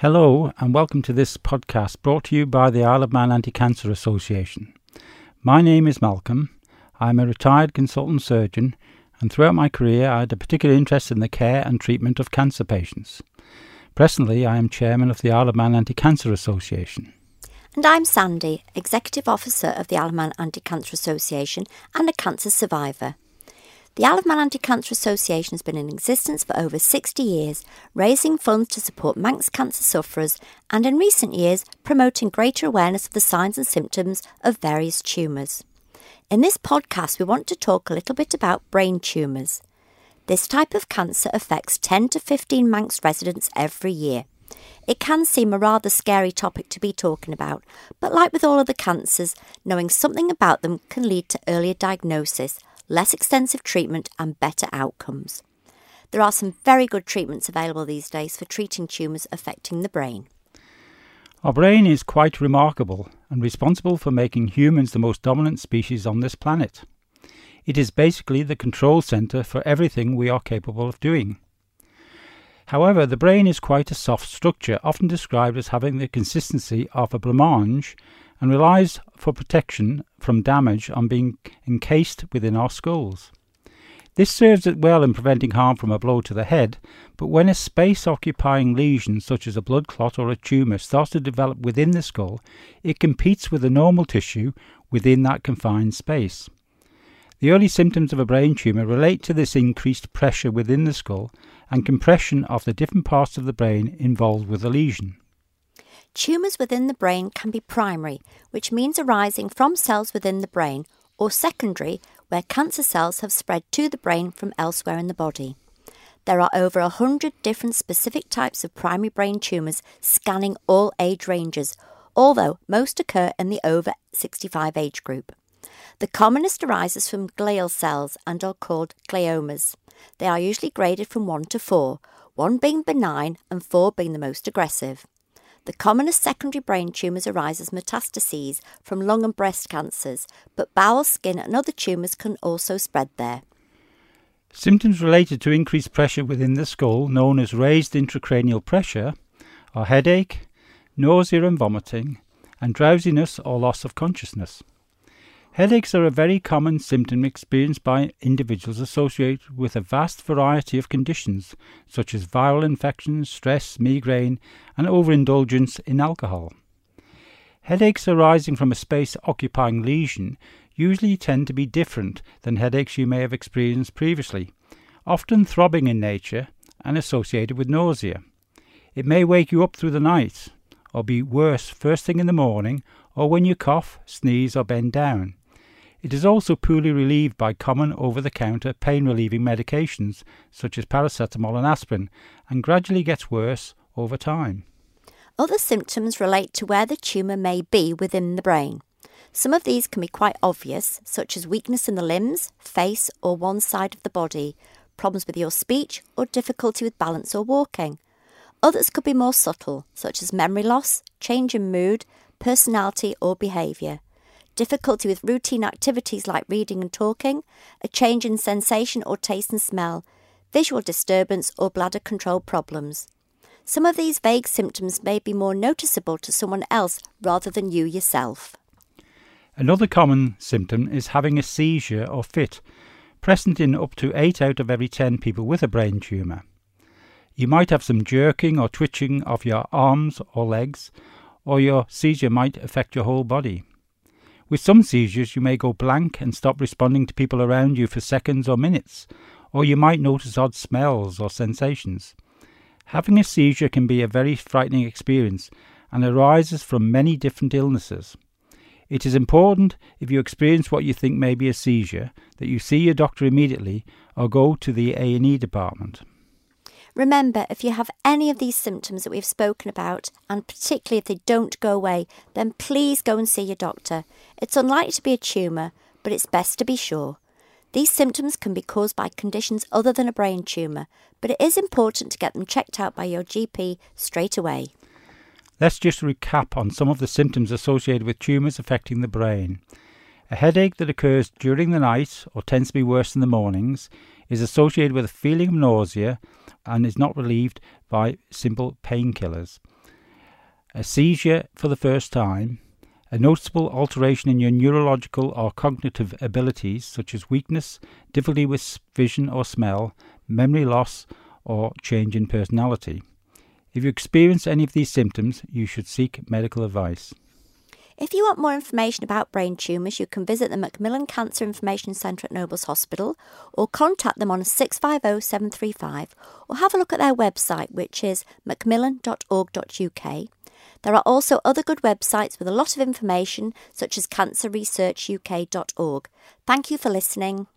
Hello, and welcome to this podcast brought to you by the Isle of Man Anti Cancer Association. My name is Malcolm. I'm a retired consultant surgeon, and throughout my career, I had a particular interest in the care and treatment of cancer patients. Presently, I am chairman of the Isle of Man Anti Cancer Association. And I'm Sandy, Executive Officer of the Isle of Man Anti Cancer Association and a cancer survivor. The Isle of Man Anti Cancer Association has been in existence for over 60 years, raising funds to support Manx cancer sufferers and in recent years promoting greater awareness of the signs and symptoms of various tumours. In this podcast, we want to talk a little bit about brain tumours. This type of cancer affects 10 to 15 Manx residents every year. It can seem a rather scary topic to be talking about, but like with all other cancers, knowing something about them can lead to earlier diagnosis less extensive treatment, and better outcomes. There are some very good treatments available these days for treating tumours affecting the brain. Our brain is quite remarkable and responsible for making humans the most dominant species on this planet. It is basically the control centre for everything we are capable of doing. However, the brain is quite a soft structure, often described as having the consistency of a blancmange and relies for protection from damage on being encased within our skulls. This serves it well in preventing harm from a blow to the head, but when a space occupying lesion, such as a blood clot or a tumour, starts to develop within the skull, it competes with the normal tissue within that confined space. The early symptoms of a brain tumour relate to this increased pressure within the skull and compression of the different parts of the brain involved with the lesion. Tumours within the brain can be primary, which means arising from cells within the brain, or secondary, where cancer cells have spread to the brain from elsewhere in the body. There are over a hundred different specific types of primary brain tumours scanning all age ranges, although most occur in the over 65 age group. The commonest arises from glial cells and are called gliomas. They are usually graded from 1 to 4, 1 being benign and 4 being the most aggressive. The commonest secondary brain tumours arise as metastases from lung and breast cancers, but bowel, skin, and other tumours can also spread there. Symptoms related to increased pressure within the skull, known as raised intracranial pressure, are headache, nausea and vomiting, and drowsiness or loss of consciousness. Headaches are a very common symptom experienced by individuals associated with a vast variety of conditions, such as viral infections, stress, migraine, and overindulgence in alcohol. Headaches arising from a space occupying lesion usually tend to be different than headaches you may have experienced previously, often throbbing in nature and associated with nausea. It may wake you up through the night, or be worse first thing in the morning, or when you cough, sneeze, or bend down. It is also poorly relieved by common over the counter pain relieving medications such as paracetamol and aspirin and gradually gets worse over time. Other symptoms relate to where the tumour may be within the brain. Some of these can be quite obvious, such as weakness in the limbs, face, or one side of the body, problems with your speech, or difficulty with balance or walking. Others could be more subtle, such as memory loss, change in mood, personality, or behaviour difficulty with routine activities like reading and talking, a change in sensation or taste and smell, visual disturbance, or bladder control problems. Some of these vague symptoms may be more noticeable to someone else rather than you yourself. Another common symptom is having a seizure or fit, present in up to 8 out of every 10 people with a brain tumour. You might have some jerking or twitching of your arms or legs, or your seizure might affect your whole body. With some seizures, you may go blank and stop responding to people around you for seconds or minutes, or you might notice odd smells or sensations. Having a seizure can be a very frightening experience and arises from many different illnesses. It is important, if you experience what you think may be a seizure, that you see your doctor immediately or go to the A&E department. Remember, if you have any of these symptoms that we've spoken about, and particularly if they don't go away, then please go and see your doctor. It's unlikely to be a tumour, but it's best to be sure. These symptoms can be caused by conditions other than a brain tumour, but it is important to get them checked out by your GP straight away. Let's just recap on some of the symptoms associated with tumours affecting the brain. A headache that occurs during the night or tends to be worse in the mornings is associated with a feeling of nausea and is not relieved by simple painkillers. a seizure for the first time, a noticeable alteration in your neurological or cognitive abilities, such as weakness, difficulty with vision or smell, memory loss, or change in personality. If you experience any of these symptoms, you should seek medical advice. If you want more information about brain tumours, you can visit the Macmillan Cancer Information Centre at Nobles Hospital or contact them on 650 735 or have a look at their website, which is macmillan.org.uk. There are also other good websites with a lot of information, such as cancerresearchuk.org. Thank you for listening.